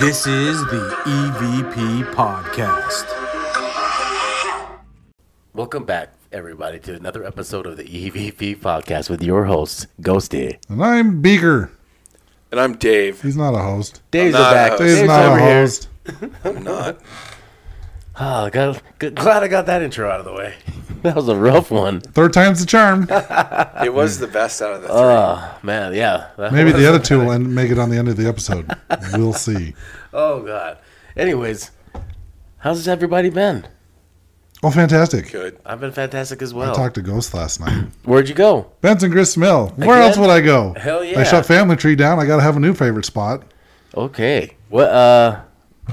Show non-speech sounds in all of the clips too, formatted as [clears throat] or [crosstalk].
This is the EVP Podcast. Welcome back, everybody, to another episode of the EVP podcast with your hosts, Ghosty. And I'm Beaker. And I'm Dave. He's not a host. Dave's I'm not back. a host. Dave's Dave's not a host. [laughs] I'm not. Oh, got, good, glad I got that intro out of the way. [laughs] That was a rough one. Third time's the charm. [laughs] It was the best out of the three. Oh, man, yeah. that Maybe was- the other two will end, make it on the end of the episode. We'll see. [laughs] Oh, God. Anyways, how's everybody been? Oh, fantastic. Good. I've been fantastic as well. I talked to Ghost last night. [clears throat] Where'd you go? Benson Grist Mill. Where Again? else would I go? Hell yeah. I shut Family Tree down. I got to have a new favorite spot. Okay. What, uh,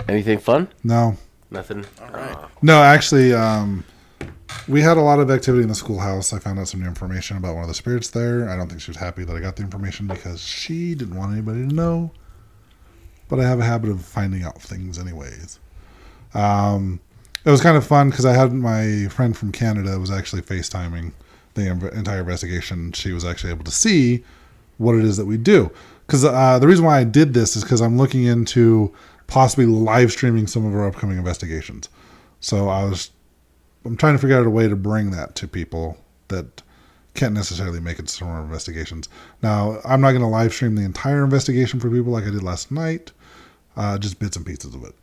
anything fun? No. Nothing? All right. No, actually, um, we had a lot of activity in the schoolhouse. I found out some new information about one of the spirits there. I don't think she was happy that I got the information because she didn't want anybody to know. But I have a habit of finding out things, anyways. Um, it was kind of fun because I had my friend from Canada was actually FaceTiming the inv- entire investigation. She was actually able to see what it is that we do. Because uh, the reason why I did this is because I'm looking into possibly live streaming some of our upcoming investigations. So I was, I'm trying to figure out a way to bring that to people that can't necessarily make it to some of our investigations. Now, I'm not going to live stream the entire investigation for people like I did last night, uh, just bits and pieces of it.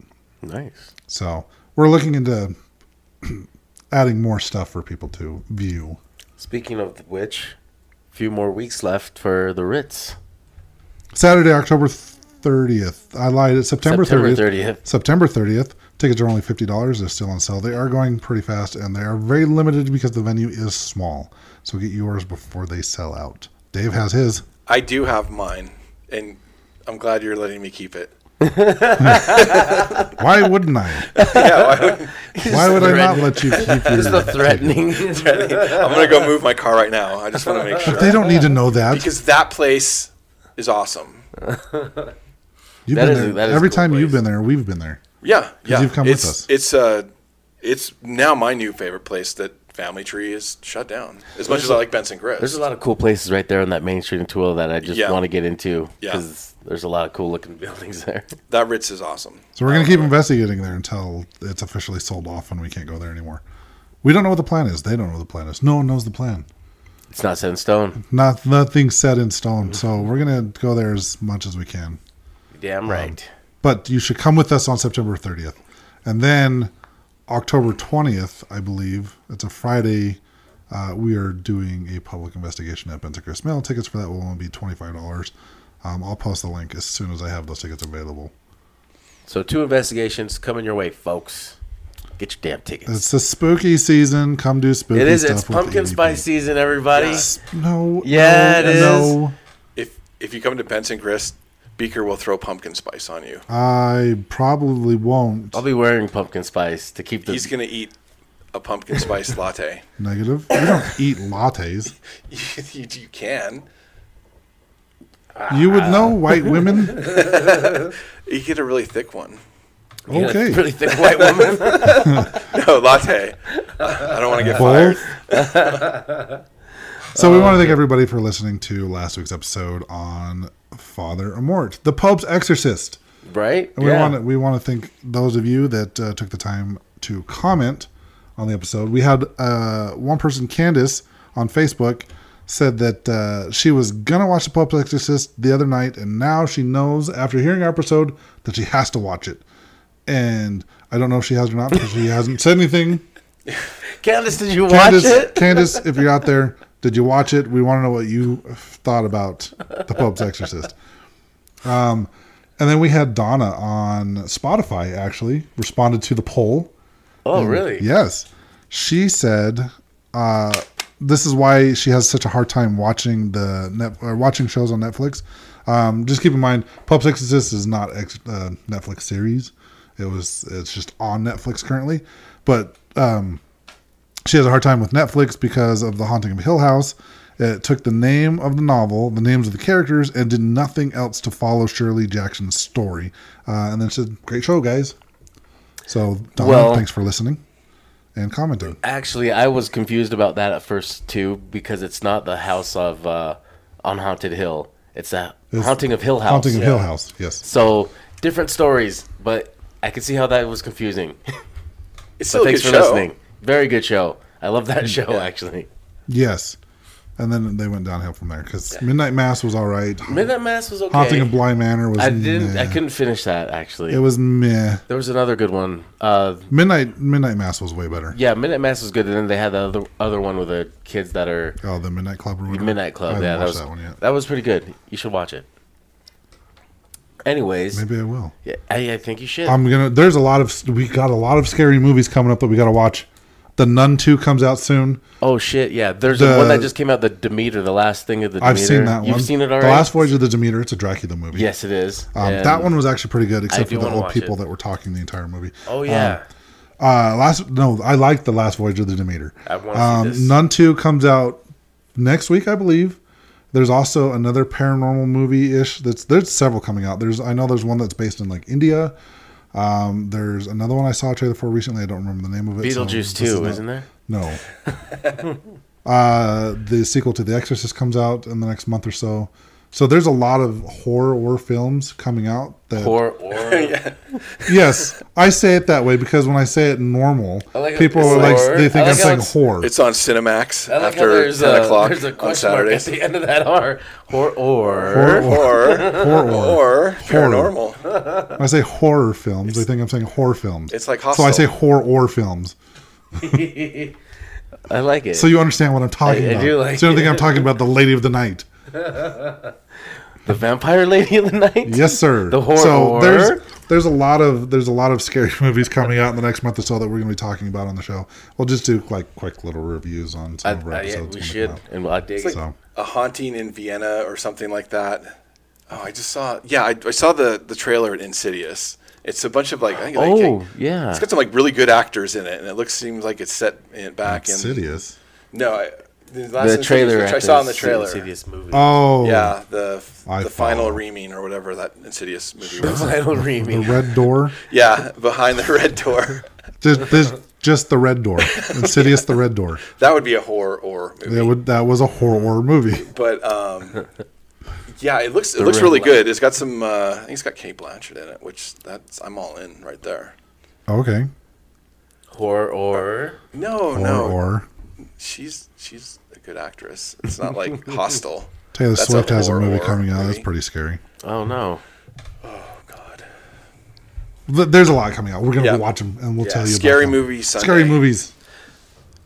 Nice. So we're looking into [clears throat] adding more stuff for people to view. Speaking of which, a few more weeks left for the Ritz. Saturday, October 30th. I lied. It's September, September 30th. 30th. September 30th. Tickets are only $50. They're still on sale. They are going pretty fast and they are very limited because the venue is small. So get yours before they sell out. Dave has his. I do have mine, and I'm glad you're letting me keep it. [laughs] Why wouldn't I? [laughs] Yeah, why would- Why would I not let you keep [laughs] Just the your. threatening. I'm gonna go move my car right now. I just want to make sure But They don't need to know that. because that place is awesome. You've That been is- there. that is Every cool with you've been there, we've been there. Yeah, yeah. you've come with us. It's uh, it's now my new favorite place that Family Tree is shut down. As much as I like Benson Grist. There's a lot of cool places right there on that main street in Tooele that I just Yeah. want to get into Yeah. because there's a lot of cool looking [laughs] buildings there. that Ritz is awesome. So we're going to keep investigating there until it's officially sold off and we can't go there anymore. We don't know what the plan is. They don't know what the plan is. No one knows the plan. It's not set in stone. Not nothing's set in stone. So we're gonna go there as much as we can. Damn right. But you should come with us on September 30th, and then October 20th, I believe it's a Friday. Uh, we are doing a public investigation at Benson Grist Mill. Tickets for that will only be twenty five dollars. Um, I'll post the link as soon as I have those tickets available. So two investigations coming your way, folks. Get your damn tickets. It's the spooky season. Come do spooky it is. stuff. It's with the pumpkin spice season, everybody. No. Yeah, no, it is. No. If if you come to Benson Grist, Beaker will throw pumpkin spice on you. I probably won't. I'll be wearing pumpkin spice to keep the. He's gonna eat a pumpkin spice [laughs] latte. Negative. You don't eat lattes. [laughs] you, you can. You would know, white women. [laughs] You get a really thick one. You got a Okay. really thick white woman. No latte. I don't want to get Both. fired. So we want to thank everybody for listening to last week's episode on Father Amorth, the Pope's exorcist. right? And we Yeah. want to we want to thank those of you that uh, took the time to comment on the episode. We had uh, one person, Candace, on Facebook, said that uh, she was gonna watch the Pope's exorcist the other night, and now she knows after hearing our episode that she has to watch it. And I don't know if she has or not because she hasn't said anything. [laughs] Candace, did you watch it? Candace, if you're out there, did you watch it? We want to know what you thought about the Pope's [laughs] Exorcist. Um, and then we had Donna on Spotify. Actually, responded to the poll. Oh, really? Yes, she said uh, this is why she has such a hard time watching the net or watching shows on Netflix. Um, just keep in mind, Pope's Exorcist is not ex- uh, Netflix series. It was it's just on Netflix currently, but um, she has a hard time with Netflix because of The Haunting of Hill House. It took the name of the novel, the names of the characters, and did nothing else to follow Shirley Jackson's story. Uh, and then she said, "Great show, guys." So, Donna, Well- thanks for listening and commenting. Actually, I was confused about that at first too because it's not the house of uh, on Haunted Hill. It's the It's Haunting of Hill House. Haunting of Yeah. Hill House, yes. So different stories, but I could see how that was confusing. [laughs] It's So still a thanks good for show. listening. Very good show. I love that show Yeah. actually. Yes. And then they went downhill from there because Midnight Mass was all right. Midnight Mass was okay. Haunting of Bly Manor was. I didn't. I couldn't finish that actually. It was meh. there was another good one. Uh, Midnight Midnight Mass was way better. yeah, Midnight Mass was good, and then they had the other other one with the kids that are Oh, the Midnight Club or whatever. Midnight Club. Yeah, that was that that was pretty good. You should watch it. Anyways, Maybe I will. yeah, I, I think you should. I'm gonna. There's a lot of. We got a lot of scary movies coming up that we got to watch. The Nun Two comes out soon. oh shit, yeah. There's The- a one that just came out. The Demeter, the last thing of the Demeter. I've seen that one. You've seen it already. The Last Voyage of the Demeter. It's a Dracula movie. Yes, it is. Um, that one was actually pretty good, except for the old people it. that were talking the entire movie. Oh yeah. Uh, last no, I like the Last Voyage of the Demeter. I wanna see Um, this. Nun Two comes out next week, I believe. There's also another paranormal movie ish. That's there's several coming out. There's I know there's one that's based in like India. Um, there's another one I saw a trailer for recently. I don't remember the name of it. so Beetlejuice this is too, not- isn't there? No. [laughs] uh, the sequel to The Exorcist comes out in the next month or so. So there's a lot of horror or films coming out that Or [laughs] or yes, I say it that way because when I say it normal, like people are like horror. they think I I'm like saying horror. It's on Cinemax I like after there's 10 a, o'clock there's a on question mark at the end of that [laughs] R. Or or, Horror. Or, horror. or paranormal. When I say horror films, they think I'm saying horror films. It's like so I say horror or films. [laughs] I like it. So you understand what I'm talking I- I about. do like so you don't think. I'm talking about the Lady of the Night? The Vampire Lady of the Night. Yes, sir. The horror. So there's there's a lot of there's a lot of scary [laughs] movies coming out in the next month or so that we're going to be talking about on the show. We'll just do like quick little reviews on I, some of our I- yeah, episodes. we when should, come out. and I dig It's it. like So. a haunting in Vienna or something like that. Oh, I just saw. Yeah, I, I saw the the trailer at Insidious. It's a bunch of like. I think, like, Oh yeah. It's got some like really good actors in it, and it looks seems like it's set in, back in. Insidious. No, I, the, last the trailer which I saw in the the trailer. Insidious movie. Oh, Yeah, the I the final follow. reaming or whatever that Insidious movie The was. final [laughs] the red door. Yeah, behind the red door. [laughs] Just, this, just the red door. Insidious, the red door. [laughs] That would be a horror or movie. That would that was a horror movie. But um, yeah, it looks it The looks really light. good. It's got some. Uh, I think it's got Cate Blanchett in it, which that's I'm all in right there. Okay. Horror or No, Or no, or she's she's a good actress. It's not like [laughs] Hostel. Taylor That's a Swift has a horror movie horror coming out. That's pretty scary. oh no. Oh God. Th- There's a lot coming out. We're gonna Yeah. watch them and we'll Yeah, tell you. scary about them. movie Sunday. Scary movies.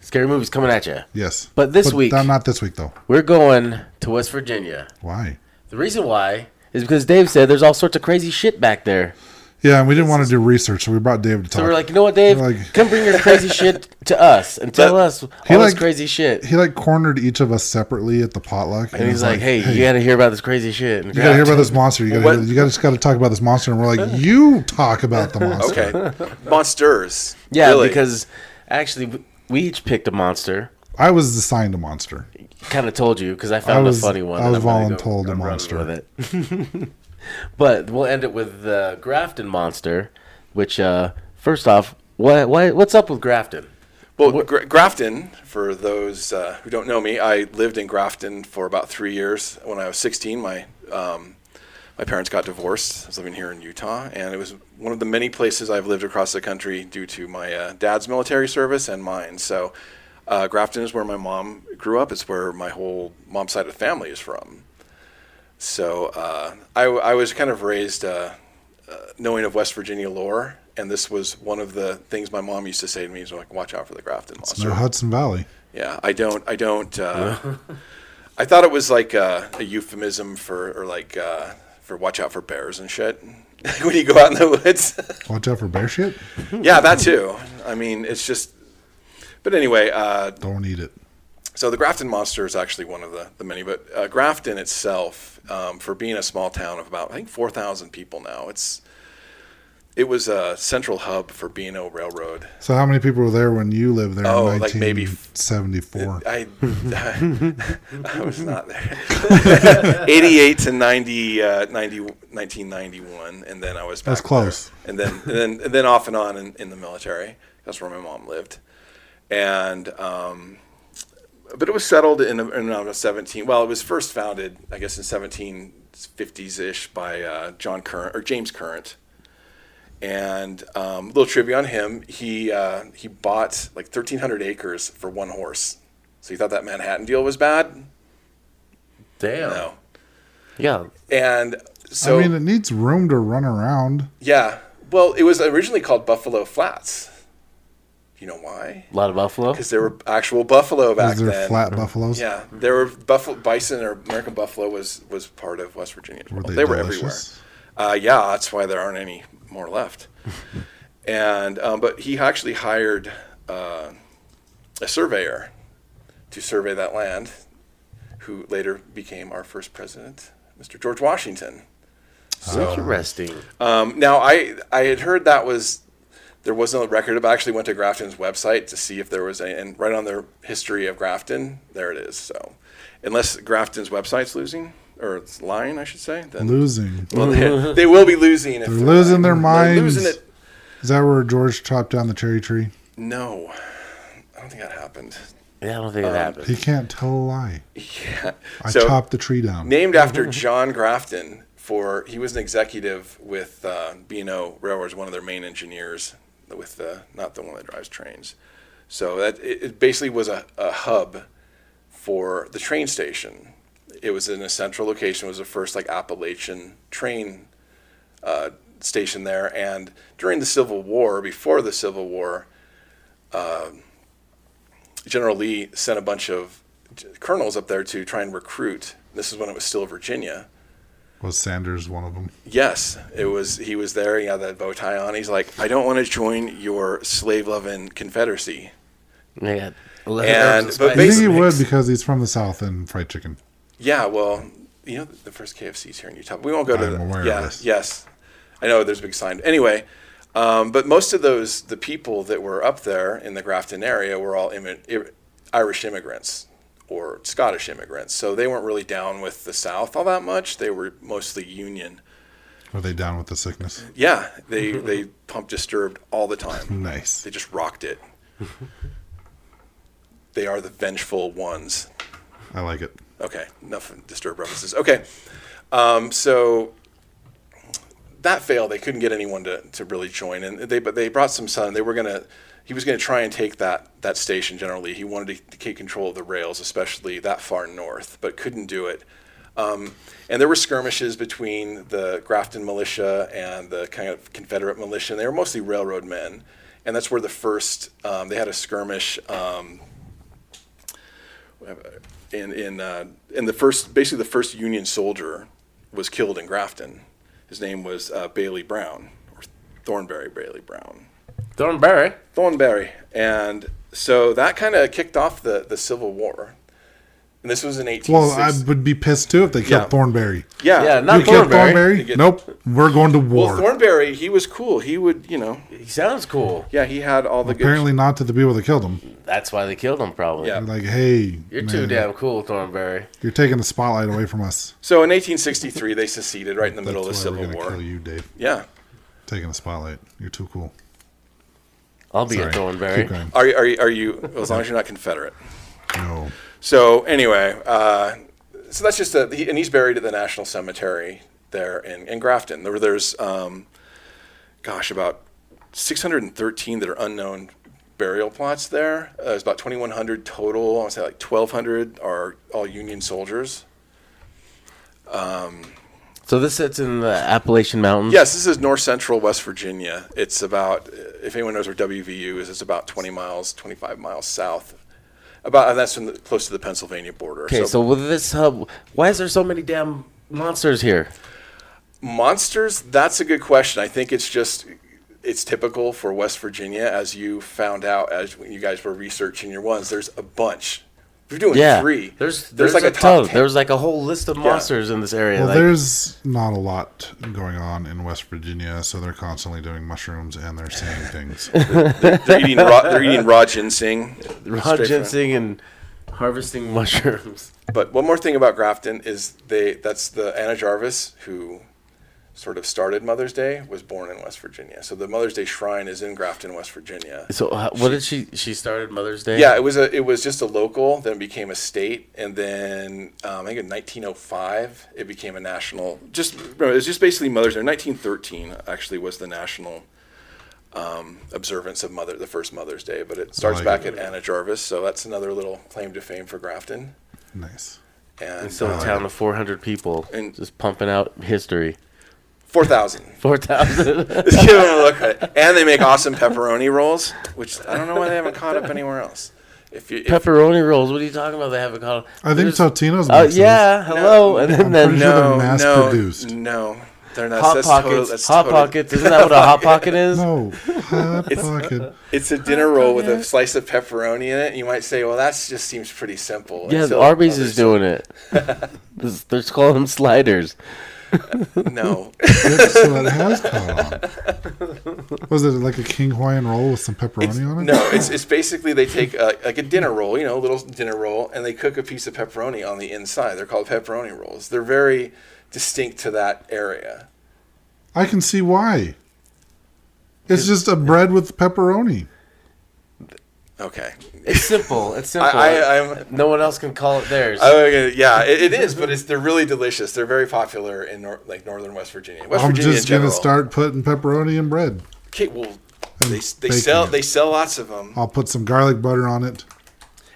Scary movies coming at you. Yes. But this week- not, not this week though. We're going to West Virginia. Why? The reason why is because Dave said there's all sorts of crazy shit back there. Yeah, and we didn't want to do research, so we brought Dave to talk. So we're like, you know what, Dave? We're like- Come bring your crazy [laughs] shit to us and tell us all He this like- crazy shit. he like cornered each of us separately at the potluck, And he's like, hey, you got to hear about this crazy shit. And You gotta hear about this monster. You gotta, you gotta just gotta talk about this monster, and we're like, [laughs] you talk about the monster. Okay, monsters. Yeah, Really. because actually, we each picked a monster. I was assigned a monster. Kind of told you because I found was- a funny one. I was I'm gonna voluntold a I'm running monster. with it. [laughs] but we'll end it with the Grafton monster, which uh, first off, what, what what's up with Grafton? Well, Gra- Grafton, for those uh, who don't know me, I lived in Grafton for about three years. When I was 16, my um, my parents got divorced. I was living here in Utah, and it was one of the many places I've lived across the country due to my uh, dad's military service and mine. So, uh, Grafton is where my mom grew up. It's where my whole mom's side of the family is from. So, uh, I, I was kind of raised uh, uh, knowing of West Virginia lore, and this was one of the things my mom used to say to me: "Is like, watch out for the Grafton monster." No Hudson Valley. Yeah, I don't. I don't. Uh, [laughs] I thought it was like uh, a euphemism for, or like uh, for watch out for bears and shit. [laughs] when you go out in the woods. Watch out for bear shit. [laughs] yeah, that too. I mean, it's just. But anyway, uh, Don't eat it. so the Grafton Monster is actually one of the, the many, but uh, Grafton itself, um, for being a small town of about I think four thousand people now, it's it was a central hub for B&O Railroad. So how many people were there when you lived there Oh, in like maybe 1974? [laughs] I, I was not there. [laughs] 88 to 90, uh, 90, 1991, and then I was back That's close. there. And then, and then, and then off and on in, in the military. That's where my mom lived. And, um, but it was settled in, in around 17. Well, it was first founded, I guess, in 1750s ish by uh, John Current or James Current. And um, little trivia on him: he uh, he bought like 1,300 acres for one horse. So you thought that Manhattan deal was bad? Damn. No. Yeah. And so I mean, it needs room to run around. yeah, well, it was originally called Buffalo Flats. You know why? A lot of buffalo. Because there were actual buffalo back there then. flat buffaloes? Yeah, there were buffalo, bison or American buffalo was was part of West Virginia. as Were well. they, were everywhere. Uh, yeah, that's why there aren't any more left. [laughs] and um, but he actually hired uh, a surveyor to survey that land, who later became our first president, Mr. George Washington. So Interesting. um, now I I had heard that was there was no record of. I actually went to Grafton's website to see if there was a, and right on their history of Grafton, there it is. So unless Grafton's website's losing or it's lying, I should say, then Losing. well, they, [laughs] they will be losing. If They're losing their They're minds. losing it. Is that where George chopped down the cherry tree? No, I don't think that happened. Yeah, I don't think it happened. He can't tell a lie. Yeah. I so chopped the tree down. named after John Grafton. For he was an executive with uh, B&O Railroads, one of their main engineers, with the not the one that drives trains. So that it, basically was a, a hub for the train station. It was in a central location. It was the first like Appalachian train uh, station there. And during the Civil War, before the Civil War, uh, General Lee sent a bunch of colonels up there to try and recruit. This is when it was still Virginia. Was Sanders one of them? Yes, it was. He was there. He had that bow tie on. He's like, I don't want to join your slave-loving Confederacy. Yeah. And- And, but I think he would because he's from the South and fried chicken. Yeah, well, you know, the first KFC's here in Utah. We won't go to. I'm the, aware of yeah, this. yes, I know. There's a big sign. Anyway, um, but most of those, the people that were up there in the Grafton area, were all immi- i- Irish immigrants or Scottish immigrants. So they weren't really down with the South all that much. They were mostly Union. Are they down with the sickness? Yeah, they [laughs] they pumped Disturbed all the time. [laughs] Nice. They just rocked it. they are the vengeful ones. I like it. Okay, enough Disturbed references. Okay, um, so that failed. They couldn't get anyone to, to really join, and they but they brought some son. They were gonna. He was going to try and take that that station. Generally, he wanted to take control of the rails, especially that far north, but couldn't do it. Um, and there were skirmishes between the Grafton militia and the kind of Confederate militia. And they were mostly railroad men, and that's where the first um, they had a skirmish. Um, in in uh, in the first basically the first Union soldier was killed in Grafton. His name was uh, Bailey Brown or Thornberry Bailey Brown. Thornberry. Thornberry, and so that kind of kicked off the the Civil War. And this was in 1860. Well, I would be pissed too if they killed Yeah. Thornberry. yeah, Yeah, not you killed Thornberry. Thornberry? Get- Nope. We're going to Well, war. Thornberry, he was cool. He would, you know, He sounds cool. yeah, he had all the Apparently not to the people that killed him. That's why they killed him, probably. Yeah. Like, hey, You're man, too damn cool, Thornberry. You're taking the spotlight away from us. So in 1863, they seceded right in the middle of the why Civil we're gonna War. kill you, Dave. Yeah. Taking the spotlight. You're too cool. I'll be Sorry. a Thornberry. Keep going. Are you, are you, are you as long as you're not Confederate? No. So anyway, uh, so that's just a, he, and he's buried at the National Cemetery there in, in Grafton. There, there's, um, gosh, about 613 that are unknown burial plots there. Uh, there's about 2,100 total. I want to say like 1,200 are all Union soldiers. So this sits in the Appalachian Mountains. Yes, this is north central West Virginia. It's about, if anyone knows where WVU is, it's about 20 miles, 25 miles south. About, and that's the, close to the Pennsylvania border. Okay, so with this hub, why is there so many damn monsters here? Monsters? That's a good question. I think it's just it's typical for West Virginia, as you found out as when you guys were researching your ones. There's a bunch. We're doing Yeah, three. There's there's, like a, a top ton. 10. There's like a whole list of monsters in this area. Well, like, there's not a lot going on in West Virginia, so they're constantly doing mushrooms and they're seeing [laughs] things. they're eating raw, they're eating raw ginseng. raw straight from- ginseng and harvesting [laughs] mushrooms. But one more thing about Grafton is they that's the Anna Jarvis who sort of started Mother's Day was born in West Virginia. So the Mother's Day Shrine is in Grafton, West Virginia. So uh, what did she? She started Mother's Day. Yeah, it was a it was just a local, then it became a state, and then um, I think in 1905 it became a national. Just remember, it was just basically Mother's Day. 1913 actually was the national um, observance of Mother the first Mother's Day, but it starts like back it. at Anna Jarvis, so that's another little claim to fame for Grafton. Nice. And It's still a uh, town of 400 people, And- just pumping out history. 4,000. 4,000. [laughs] Just give them a look. At it. And they make awesome pepperoni rolls, which I don't know why they haven't caught up anywhere else. If you if, Pepperoni rolls. What are you talking about? They haven't caught up. I think There's- Totino's. Oh makes those. yeah, hello, and then, I'm then pretty sure no, they're mass no, produced. no, they're not. hot that's pockets. total- that's hot total- pockets. Isn't that what a hot pocket is? No, hot pocket. It's a dinner roll with a slice of pepperoni in it. You might say, well, that just seems pretty simple. Yeah, until Arby's is doing it. [laughs] They're calling them sliders. No, [laughs] Good, so it has caught on. Was it like a King Hawaiian roll with some pepperoni on it? no. It's it's basically they take a, like a dinner roll, you know, a little dinner roll, and they cook a piece of pepperoni on the inside. They're called pepperoni rolls. They're very distinct to that area. I can see why. It's just a bread with pepperoni. Okay, It's simple. It's [laughs] simple. I, I I'm no one else can call it theirs. Oh, yeah, it, it is, but it's they're really delicious. They're very popular in nor- like northern West Virginia. West I'm Virginia just in gonna start putting pepperoni in bread. Okay, well, they, they sell it. they sell lots of them. I'll put some garlic butter on it.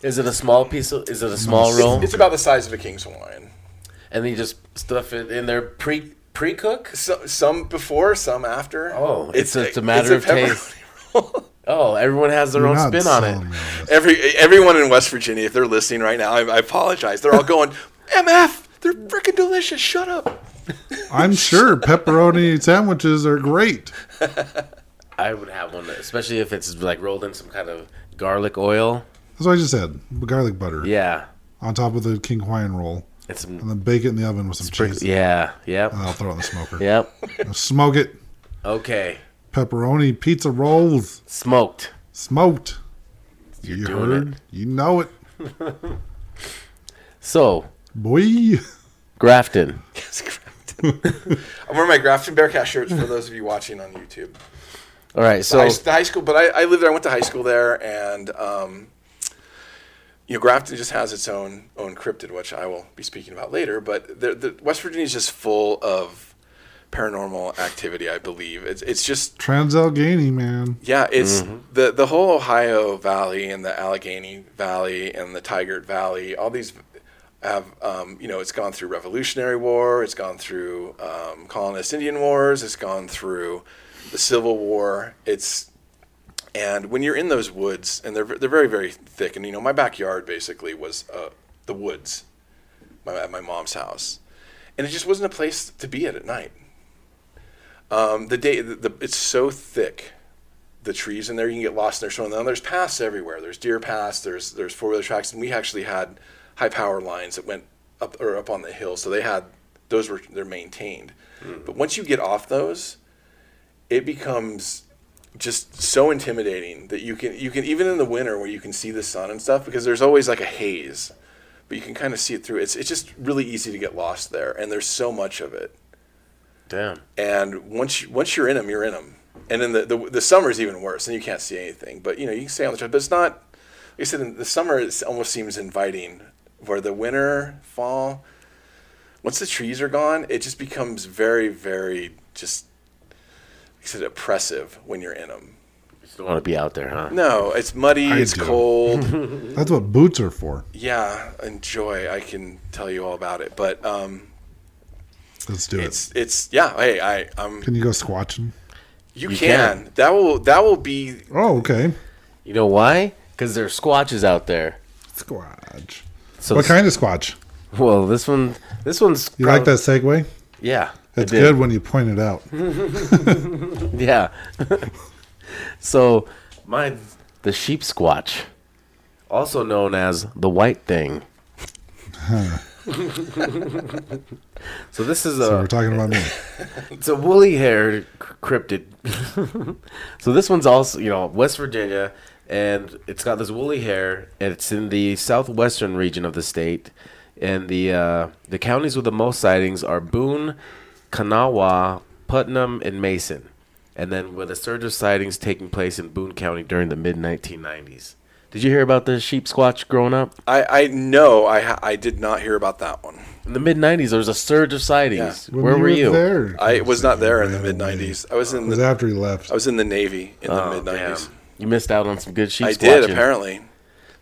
is it a small piece of? Is it a small It's- roll? It's about the size of a King's Hawaiian. and then you just stuff it in there pre pre cook. So, some before, some after. Oh, it's a- it's a matter of taste. [laughs] Oh, everyone has their You're own spin on it. Oh, this. Every everyone in West Virginia, if they're listening right now, I, I apologize. They're all [laughs] going, "MF, they're freaking delicious. Shut up." I'm sure [laughs] pepperoni sandwiches are great. [laughs] I would have one, especially if it's like rolled in some kind of garlic oil. That's what I just said. Garlic butter Yeah, on top of the King Hawaiian roll, and some. and then bake it in the oven with some cheese. Yeah. Yep. And I'll throw it in the smoker. Yep. Smoke it. Okay. Pepperoni pizza rolls. Smoked. Smoked. you doing heard? You know it. [laughs] So Boy. Grafton. [laughs] I'm [laughs] wearing my Grafton Bearcat shirts for those of you watching on YouTube. All right. so the, So high, the high school, but I, I lived there. I went to high school there, and um, you know, Grafton just has its own own cryptid, which I will be speaking about later. But the, the West Virginia is just full of paranormal activity. I believe it's it's just Trans-Allegheny, man. yeah, it's the the whole Ohio Valley and the Allegheny Valley and the Tygart Valley. All these have um, you know it's gone through Revolutionary War, it's gone through um, colonist Indian wars, it's gone through the Civil War. It's and when you're in those woods and they're they're very very thick, and you know my backyard basically was uh, the woods, my, at my mom's house, and it just wasn't a place to be at at night. Um, the day the, the, it's so thick the trees in there. You can get lost in there. So now there's paths everywhere. There's deer paths. There's there's four wheeler tracks, and we actually had high power lines that went up or up on the hill. So they had those were they're maintained. But once you get off those, it becomes just so intimidating that you can you can even in the winter where you can see the sun and stuff because there's always like a haze, but you can kind of see it through. It's it's just really easy to get lost there, and there's so much of it damn. and once you, once you're in them, you're in them. And then the, the the summer is even worse, and you can't see anything. But you know you can stay on the trail, but it's not. Like I said, in the summer it almost seems inviting. Where the winter, fall, once the trees are gone, it just becomes very, very just. Like I said, oppressive when you're in them. You don't want to be out there, huh? No, it's muddy, I it's do. cold. [laughs] That's what boots are for. yeah, enjoy. I can tell you all about it, but um, Let's do it. it's it's yeah. Hey, I I'm Can you go squatching? you, You can. can. That will that will be Oh, okay. You know why? Because there's squatches out there. Squatch. So What kind of squatch? Well, this one, this one's. You like that segue? Yeah. It's good when you point it out. [laughs] [laughs] Yeah. [laughs] so, my the sheep squatch, also known as the white thing. [laughs] so this is So a we're talking about me. [laughs] it's a woolly haired cryptid. [laughs] so this one's also you know West Virginia, and it's got this woolly hair, and it's in the southwestern region of the state, and the uh, the counties with the most sightings are Boone, Kanawha, Putnam, and Mason, and then with a surge of sightings taking place in Boone County during the mid 1990s. Did you hear about the sheep squatch growing up? I, I know I I did not hear about that one. In the mid 90s, there was a surge of sightings. When Where were you? There, I was not there in the mid '90s. I was in It was the after he left. I was in the Navy in the Oh, mid '90s. You missed out on some good sheep I did apparently.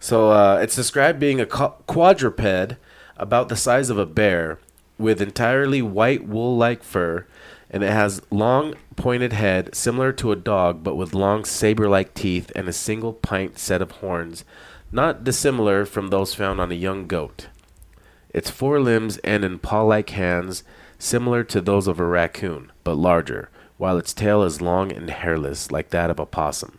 So uh, it's described being a quadruped about the size of a bear with entirely white wool-like fur, and it has long pointed head similar to a dog, but with long saber-like teeth and a single pint set of horns, not dissimilar from those found on a young goat. Its four limbs end in paw-like hands, similar to those of a raccoon, but larger, while its tail is long and hairless, like that of a possum.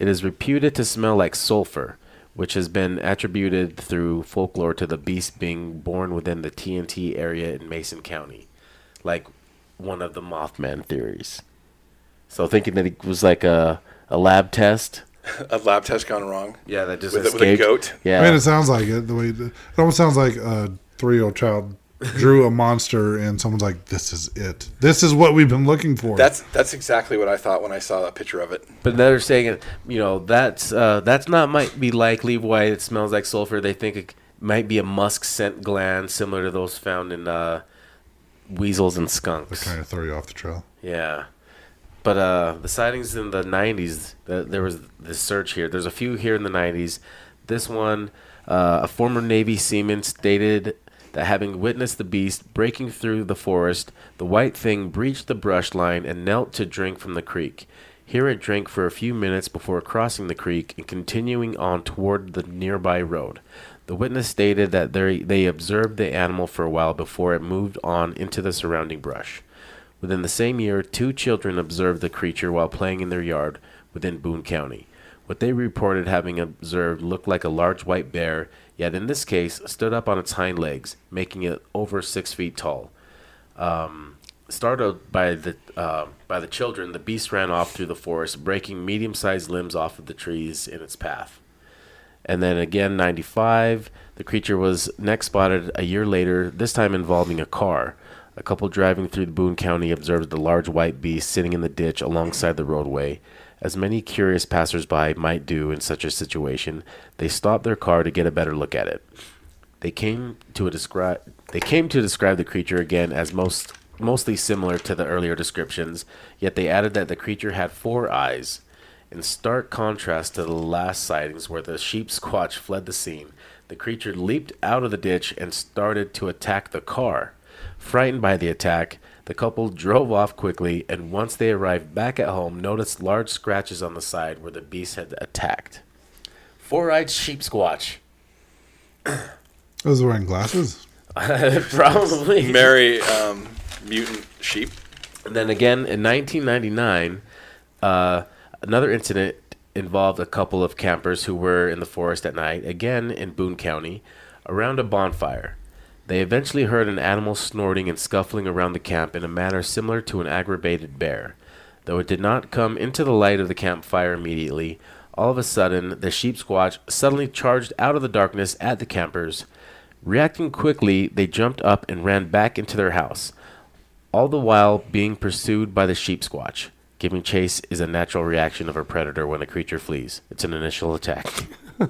It is reputed to smell like sulfur, which has been attributed through folklore to the beast being born within the TNT area in Mason County, like one of the Mothman theories. So thinking that it was like a, a lab test. [laughs] A lab test gone wrong. Yeah, that just With a- with a goat? Yeah. I mean, it sounds like it. The way it almost sounds like a three-year-old child [laughs] drew a monster, and someone's like, "This is it. This is what we've been looking for." That's that's exactly what I thought when I saw that picture of it. But they're saying, you know, that's uh, that's not might be likely why it smells like sulfur. They think it might be a musk scent gland similar to those found in uh, weasels and skunks. kind of throw you off the trail. Yeah. But uh, the sightings in the 90s, the, there was this search here. There's a few here in the 90s. This one, uh, a former Navy seaman stated that having witnessed the beast breaking through the forest, the white thing breached the brush line and knelt to drink from the creek. Here it drank for a few minutes before crossing the creek and continuing on toward the nearby road. The witness stated that they, they observed the animal for a while before it moved on into the surrounding brush. Within the same year, two children observed the creature while playing in their yard within Boone County. What they reported having observed looked like a large white bear, yet in this case stood up on its hind legs, making it over six feet tall. Um, startled by the uh, by the children, the beast ran off through the forest, breaking medium-sized limbs off of the trees in its path. And then again, 95, the creature was next spotted a year later, this time involving a car. A couple driving through Boone County observed the large white beast sitting in the ditch alongside the roadway. As many curious passersby might do in such a situation, they stopped their car to get a better look at it. They came to describe they came to describe the creature again as most mostly similar to the earlier descriptions, yet they added that the creature had four eyes. In stark contrast to the last sightings where the sheep squatch fled the scene, the creature leaped out of the ditch and started to attack the car. Frightened by the attack, the couple drove off quickly and once they arrived back at home noticed large scratches on the side where the beast had attacked. Four-eyed sheep squatch. I was [coughs] wearing glasses. [laughs] Probably. Marry um, mutant sheep. And then again in 1999, uh, another incident involved a couple of campers who were in the forest at night, again in Boone County, around a bonfire. They eventually heard an animal snorting and scuffling around the camp in a manner similar to an aggravated bear. Though it did not come into the light of the campfire immediately, all of a sudden the sheep squatch suddenly charged out of the darkness at the campers. Reacting quickly, they jumped up and ran back into their house all the while being pursued by the sheep squatch. Giving chase is a natural reaction of a predator when a creature flees. It's an initial attack. [laughs]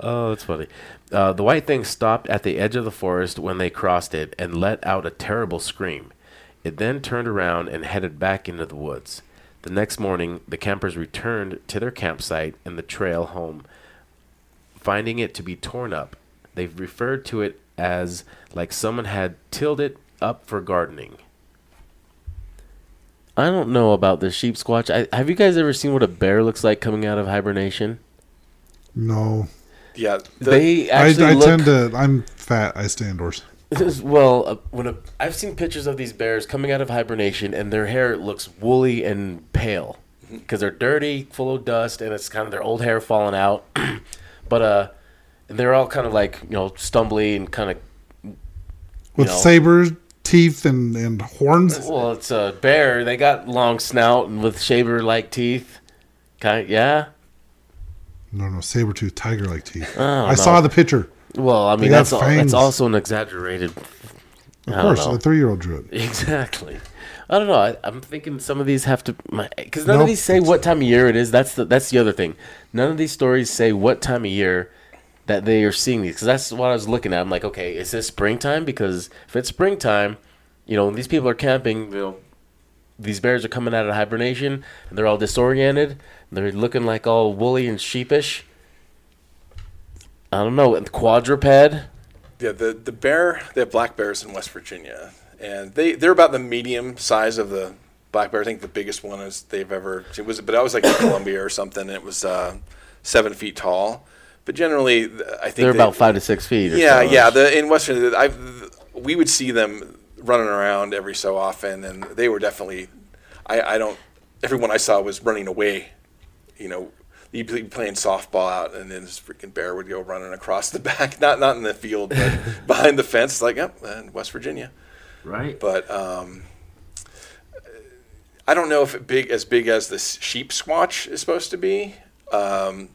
oh, that's funny. Uh, the white thing stopped at the edge of the forest when they crossed it and let out a terrible scream. It then turned around and headed back into the woods. The next morning, the campers returned to their campsite and the trail home, finding it to be torn up. They've referred to it as like someone had tilled it up for gardening. I don't know about the sheep squatch. I, have you guys ever seen what a bear looks like coming out of hibernation? No, Yeah, the, they I, actually I look. tend to. I'm fat. I stay indoors. [laughs] well, uh, when a, I've seen pictures of these bears coming out of hibernation, and their hair looks woolly and pale because they're dirty, full of dust, and it's kind of their old hair falling out. [clears throat] but uh, they're all kind of like you know stumbly and kind of With know. sabers, teeth, and, and horns. Well, it's a bear. They got long snout and with shaver-like teeth. Kind yeah. No, no, saber tooth, tiger like teeth. I I saw the picture. Well, I mean that's al- that's also an exaggerated. Of I course, know. a three year old drew it. [laughs] Exactly. I don't know. I, I'm thinking some of these have to because none Nope. of these say what time of year it is. That's the that's the other thing. None of these stories say what time of year that they are seeing these because that's what I was looking at. I'm like, okay, is this springtime? Because if it's springtime, you know, these people are camping. You know, these bears are coming out of hibernation and they're all disoriented. They're looking like all woolly and sheepish. I don't know. Quadruped. Yeah, the the bear they have black bears in West Virginia, and they they're about the medium size of the black bear. I think the biggest one is they've ever it was, but I was like in [coughs] Columbia or something. It was uh, seven feet tall, but generally I think They're they- about five to six feet. Or Yeah, so. yeah. The in West Virginia, I we would see them running around every so often, and they were definitely. I I don't. Everyone I saw was running away. You know, you'd be playing softball out, and then this freaking bear would go running across the [laughs] back, not not in the field, but [laughs] behind the fence. It's like, yep, in West Virginia. Right. But um, I don't know if it big as big as the sheep squatch is supposed to be. Um,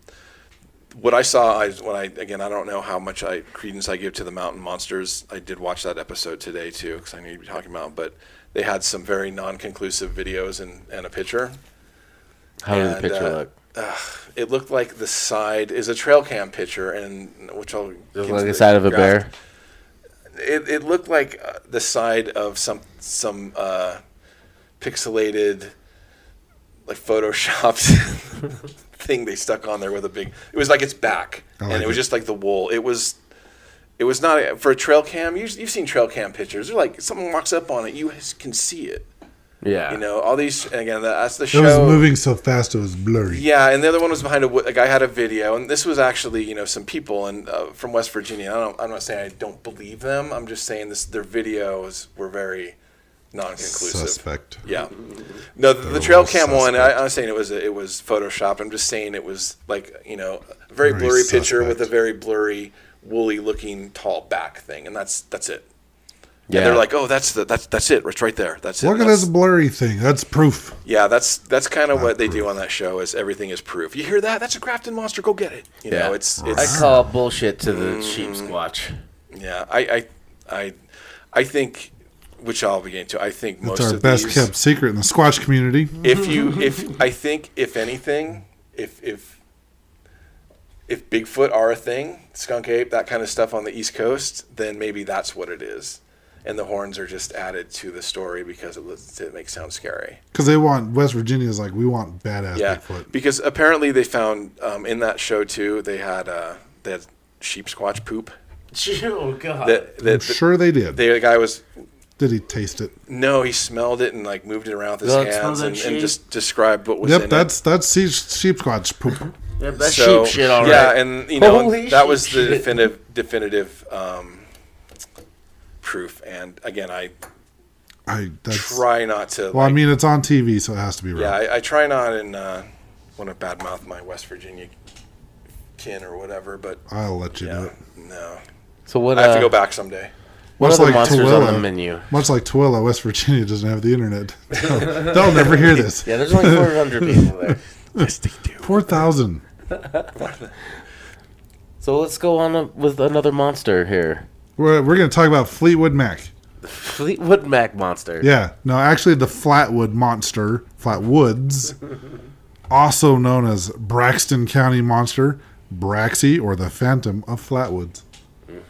what I saw, I when I again, I don't know how much I credence I give to the mountain monsters. I did watch that episode today too, because I knew you'd be talking about. But they had some very non-conclusive videos and, and a picture. How does the picture uh, look? It looked like the side is a trail cam picture, and which I'll like the the side of a bear? It, it looked like uh, the side of some some uh, pixelated, like photoshopped [laughs] thing they stuck on there with a big. It was like its back, I and like it was just like the wool. It was. It was not for a trail cam. You, you've seen trail cam pictures. They're like someone walks up on it, you can see it. Yeah. You know all these. And again, that's the show. It show. was moving so fast it was blurry. Yeah, and the other one was behind a, wo- a guy had a video, and this was actually you know some people and uh, from West Virginia. I don't, I'm not saying I don't believe them. I'm just saying this their videos were very non-conclusive. Suspect. Yeah, no, the, the trail all cam one. I, suspect. I'm not saying it was it was photoshopped. I'm just saying it was like you know a very, Very blurry picture with a very blurry, woolly looking tall back thing, and that's that's it. yeah. And they're like, oh, that's the that's that's it. It's right there. That's it. Look at this blurry thing. That's proof. yeah, that's that's kind of what they do on that show. Is everything is proof. You hear that? That's a Grafton monster. Go get it. You yeah. know, it's I call bullshit to the Mm. sheep squatch. yeah. I I I I think, which I'll be getting to. I think most It's our of best these, kept secret in the squash community. If you if I think if anything, if if if Bigfoot are a thing, skunk ape, that kind of stuff on the East Coast, then maybe that's what it is. And the horns are just added to the story because it, was- it makes sound scary. Because they want, West Virginia is like, we want badass Yeah, Bigfoot. because apparently they found um, in that show too. They had uh, they had sheep squatch poop. [laughs] Oh god. That I'm sure they did. the guy was did he taste it? no, he smelled it and like moved it around with his hands and, and just described what was Yep, in that's that's sheep, sheep Squatch poop. yeah, that's So, sheep shit all right. Yeah, and you know Holy that was the shit. definitive definitive um, proof. And again, I I that's try not to. well, I mean, it's on TV, so it has to be right. yeah, I, I try not and uh, want to badmouth my West Virginia kin or whatever, but I'll let you do it. no, So what? I have uh, to go back someday. What Much other like monsters on the menu? Much like Tooele, West Virginia doesn't have the internet. [laughs] They'll, they'll never hear this. Yeah, there's only 400 [laughs] people there. Yes, they do. Four thousand. So let's go on with another monster here. We're, we're going to talk about Fleetwood Mac. Fleetwood Mac monster. Yeah, no, actually, the Flatwood Monster, Flatwoods, also known as Braxton County Monster, Braxy, or the Phantom of Flatwoods.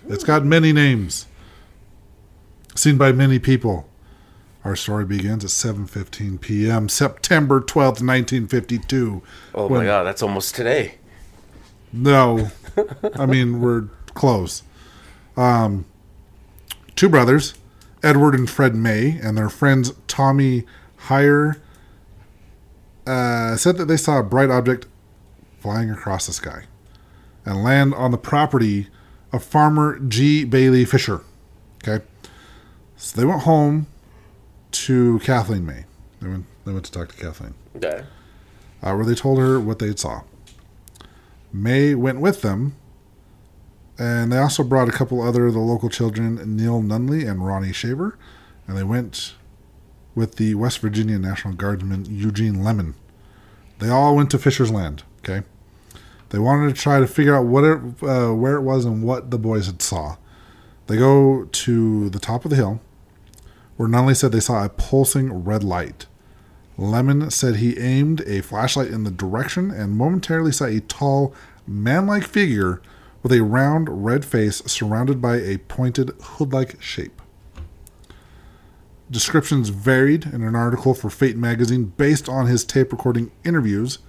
It's got many names, seen by many people. Our story begins at 7:15 p.m. September 12th, 1952. Oh when- my god, that's almost today. No, I mean we're close. Um, two brothers, Edward and Fred May, and their friends Tommy Hyer, uh, said that they saw a bright object flying across the sky and land on the property of farmer G. Bailey Fisher. Okay, so they went home to Kathleen May. They went. They went to talk to Kathleen Okay. uh, where they told her what they saw. May went with them, and they also brought a couple other of the local children, Neil Nunley and Ronnie Shaver, and they went with the West Virginia National Guardsman Eugene Lemon. They all went to Fisher's Land. Okay, they wanted to try to figure out what it, uh, where it was and what the boys had saw. They go to the top of the hill, where Nunley said they saw a pulsing red light. Lemon said he aimed a flashlight in the direction and momentarily saw a tall, man like figure with a round red face surrounded by a pointed hood like shape. Descriptions varied in an article for Fate magazine based on his tape recording interviews.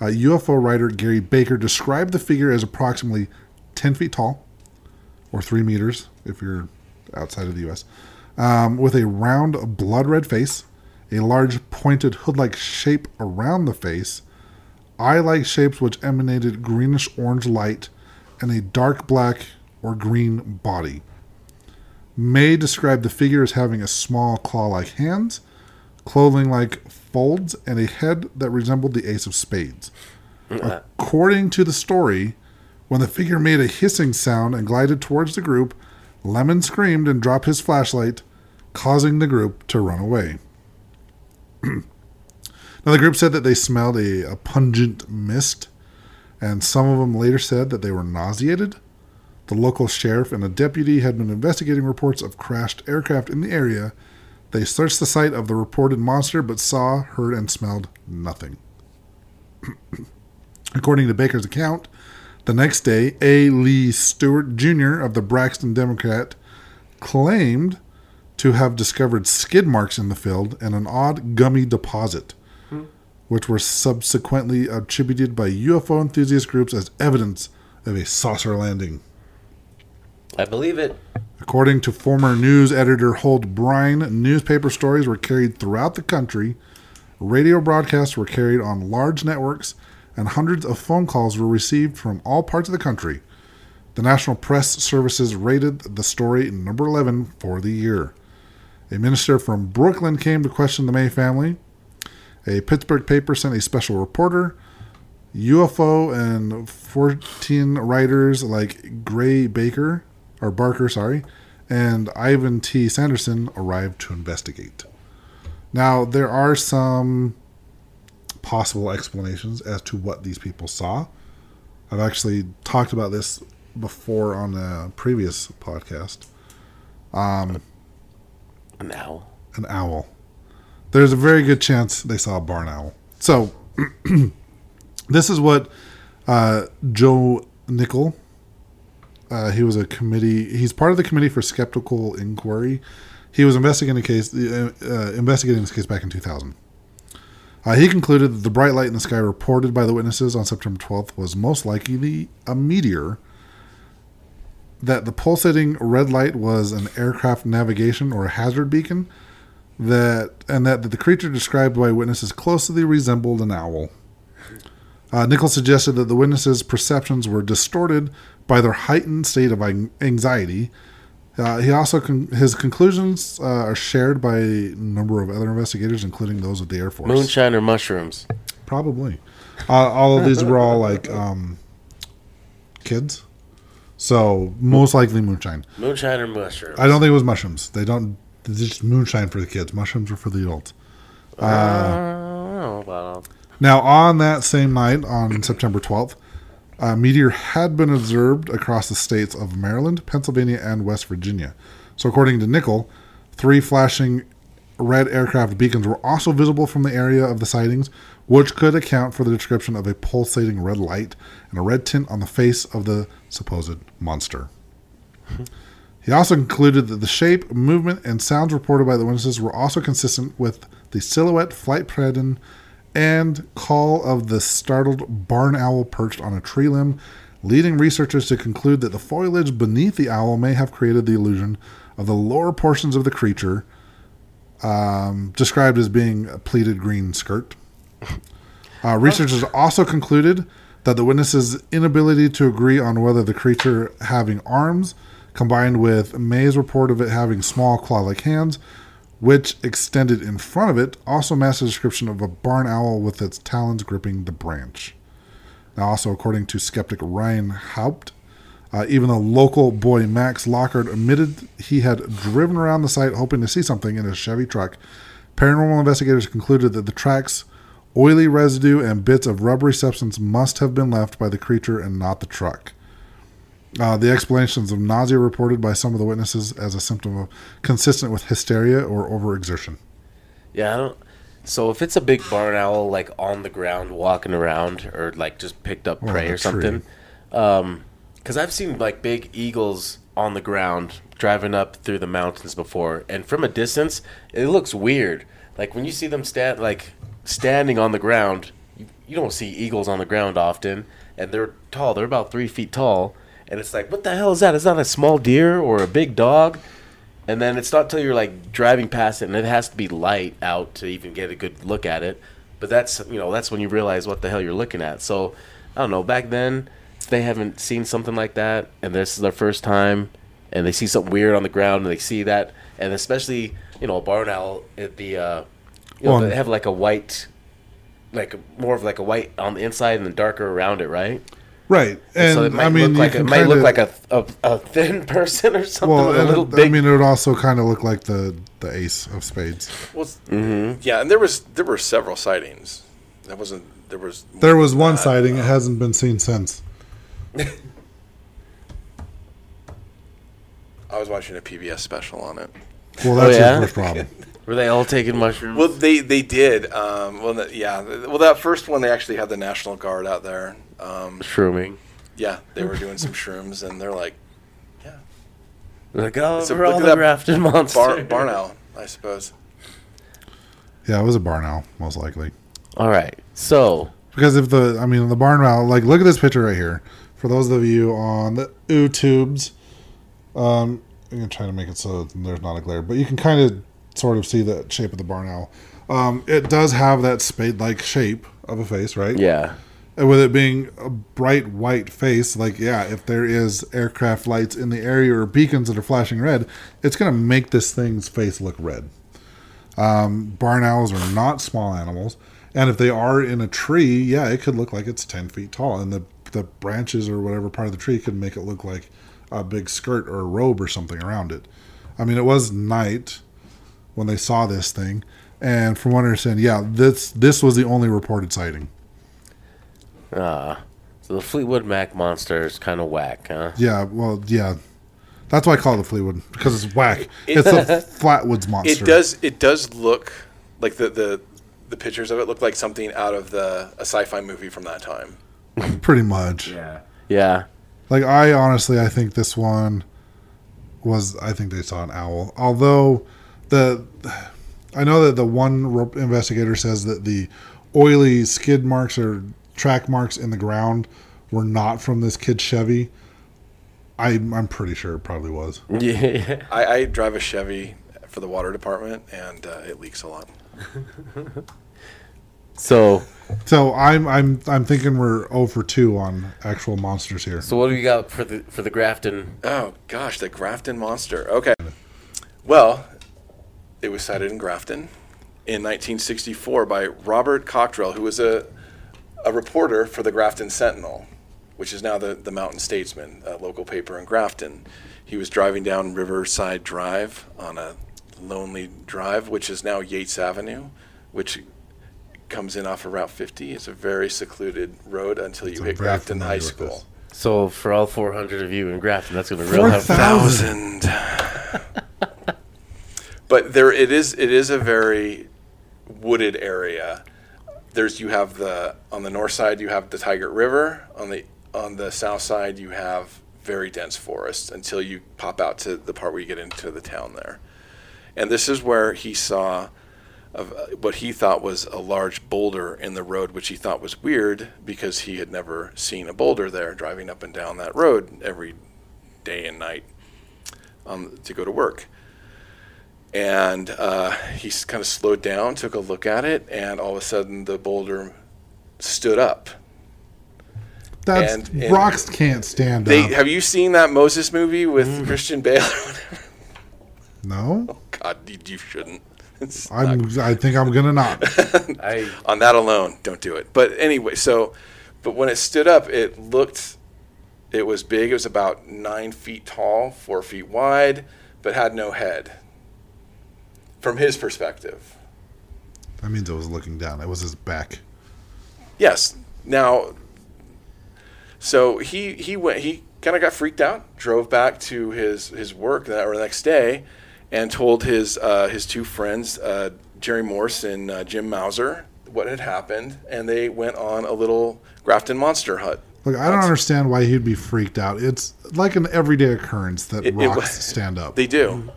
Uh, UFO writer Gray Barker described the figure as approximately 10 feet tall, or 3 meters if you're outside of the US, um, with a round blood red face, a large pointed hood like shape around the face, eye like shapes which emanated greenish orange light, and a dark black or green body. May described the figure as having a small claw like hands, clothing like folds, and a head that resembled the ace of spades. According to the story, when the figure made a hissing sound and glided towards the group, Lemon screamed and dropped his flashlight, causing the group to run away. [clears throat] now, the group said that they smelled a, a pungent mist, and some of them later said that they were nauseated. The local sheriff and a deputy had been investigating reports of crashed aircraft in the area. They searched the site of the reported monster but saw, heard, and smelled nothing. [clears throat] According to Baker's account, the next day, A. Lee Stewart Jr. of the Braxton Democrat claimed to have discovered skid marks in the field and an odd gummy deposit, which were subsequently attributed by UFO enthusiast groups as evidence of a saucer landing. I believe it. According to former news editor Holt Byrne, newspaper stories were carried throughout the country, radio broadcasts were carried on large networks, and hundreds of phone calls were received from all parts of the country. The National Press Services rated the story number 11 for the year. A minister from Brooklyn came to question the May family. A Pittsburgh paper sent a special reporter. UFO and Fortean writers like Gray Baker, or Barker, sorry, and Ivan T. Sanderson arrived to investigate. Now, there are some possible explanations as to what these people saw. I've actually talked about this before on a previous podcast. An owl. An owl. There's a very good chance they saw a barn owl. So, [clears throat] this is what uh, Joe Nickell. Uh, he was a committee. He's part of the committee for skeptical inquiry. He was investigating a case, uh, uh, investigating this case back in 2000. Uh, he concluded that the bright light in the sky reported by the witnesses on September 12th was most likely a meteor. That the pulsating red light was an aircraft navigation or hazard beacon. That and that the creature described by witnesses closely resembled an owl. Uh, Nichols suggested that the witnesses' perceptions were distorted by their heightened state of anxiety. Uh, he also con- his conclusions uh, are shared by a number of other investigators, including those of the Air Force. Moonshine or mushrooms? Probably. Uh, all of these were all like um, kids, so most likely moonshine. Moonshine or mushrooms? I don't think it was mushrooms. They don't. It's just moonshine for the kids. Mushrooms are for the adults. Uh, I don't know about Now, on that same night, on September 12th, a meteor had been observed across the states of Maryland, Pennsylvania, and West Virginia. So, according to Nickell, three flashing red aircraft beacons were also visible from the area of the sightings, which could account for the description of a pulsating red light and a red tint on the face of the supposed monster. He also concluded that the shape, movement, and sounds reported by the witnesses were also consistent with the silhouette, flight pattern, and call of the startled barn owl perched on a tree limb, leading researchers to conclude that the foliage beneath the owl may have created the illusion of the lower portions of the creature, um, described as being a pleated green skirt. Uh, researchers also concluded that the witnesses' inability to agree on whether the creature having arms, combined with May's report of it having small claw-like hands, which extended in front of it, also matched the description of a barn owl with its talons gripping the branch. Now, also according to skeptic Ryan Haupt, uh, even the local boy Max Lockard admitted he had driven around the site hoping to see something in a Chevy truck. Paranormal investigators concluded that the tracks, oily residue, and bits of rubbery substance must have been left by the creature and not the truck. Uh, the explanations of nausea reported by some of the witnesses as a symptom of consistent with hysteria or overexertion. Yeah, I don't. So if it's a big barn owl like on the ground walking around, or like just picked up prey a or something, because I've seen like big eagles on the ground driving up through the mountains before, and from a distance, it looks weird. Like when you see them stand like standing on the ground, you, you don't see eagles on the ground often, and they're tall. They're about three feet tall, and it's like, what the hell is that? Is that a small deer or a big dog? And then it's not till you're like driving past it, and it has to be light out to even get a good look at it. But that's you know that's when you realize what the hell you're looking at. So I don't know. Back then, they haven't seen something like that, and this is their first time, and they see something weird on the ground, and they see that, and especially you know a barn owl at the uh, you know they have like a white, like more of like a white on the inside and then darker around it, right? Right, and so it might I mean, look like it can might look kinda- like a, a a thin [laughs] person or something well, a little it- big. I mean, it would also kind of look like the the ace of spades. Well, mm-hmm. yeah, and there was there were several sightings. That wasn't there was There was one sighting; it hasn't been seen since. [laughs] I was watching a PBS special on it. Well, that's Oh, yeah? his first problem. [laughs] Were they all taking mushrooms? Well, they they did. Um, well, that- yeah. Well, that first one they actually had the National Guard out there. Um, shrooming. yeah, they were doing some shrooms, and they're like, yeah, Like, oh, So we're look all at the that grafted monster. bar, barn owl, I suppose. Yeah, it was a barn owl, most likely. All right. So, Because if the, I mean, the barn owl, like, look at this picture right here. For those of you on the YouTubes, um, I'm gonna try to make it so there's not a glare, but you can kind of sort of see the shape of the barn owl. Um, it does have that spade-like shape of a face, right? yeah. And with it being a bright white face, like yeah, if there is aircraft lights in the area or beacons that are flashing red, it's gonna make this thing's face look red. Um, barn owls are not small animals, and if they are in a tree, yeah, it could look like it's ten feet tall, and the the branches or whatever part of the tree could make it look like a big skirt or a robe or something around it. I mean, it was night when they saw this thing, and from what I understand, yeah, this this was the only reported sighting. Uh, so the Fleetwood Mac monster is kind of whack, huh? Yeah, well, yeah. That's why I call it the Fleetwood because it's whack. It's a [laughs] Flatwoods monster. It does. It does look like the the the pictures of it look like something out of the a sci-fi movie from that time. [laughs] pretty much. Yeah. Yeah. Like I honestly, I think this one was. I think they saw an owl. Although the, I know that the one ro- investigator says that the oily skid marks or track marks in the ground were not from this kid's Chevy. I, I'm pretty sure it probably was. [laughs] Yeah. I, I drive a Chevy for the water department, and uh, it leaks a lot. [laughs] So, So I'm I'm I'm thinking we're over two on actual monsters here. so what do we got for the for the Grafton? Oh gosh, the Grafton monster. Okay. Well, it was sighted in Grafton in 1964 by Robert Cockrell, who was a a reporter for the Grafton Sentinel, which is now the the Mountain Statesman, a local paper in Grafton. He was driving down Riverside Drive on a lonely drive, which is now Yates Avenue, which comes in off of Route 50. It's a very secluded road until you I'm hit Grafton High School. this. So for all 400 of you in Grafton, that's gonna be real helpful. 4,000. [laughs] but there, it is. It is a very wooded area. There's you have the on the north side you have the Tygart River. On the on the south side you have very dense forest until you pop out to the part where you get into the town there. And this is where he saw of what he thought was a large boulder in the road, which he thought was weird because he had never seen a boulder there driving up and down that road every day and night um, to go to work. And uh, he kind of slowed down, took a look at it, and all of a sudden the boulder stood up. That's And- and rocks can't stand They, up. have you seen that Moses movie with Christian Bale? or whatever? no, [laughs] God, you, you shouldn't. [laughs] I'm. I think I'm gonna not. [laughs] I on that alone, don't do it. But anyway, so, but when it stood up, it looked, it was big. It was about nine feet tall, four feet wide, but had no head. From his perspective, That means I was looking down. It was his back. yes. Now, so he he went he kind of got freaked out, drove back to his his work that or the next day, and told his uh, his two friends, uh, Jerry Morse and uh, Jim Mauser, what had happened, and they went on a little Grafton Monster Hut. Look, I don't understand why he'd be freaked out. It's like an everyday occurrence that It- it rocks was- stand up. [laughs] They do,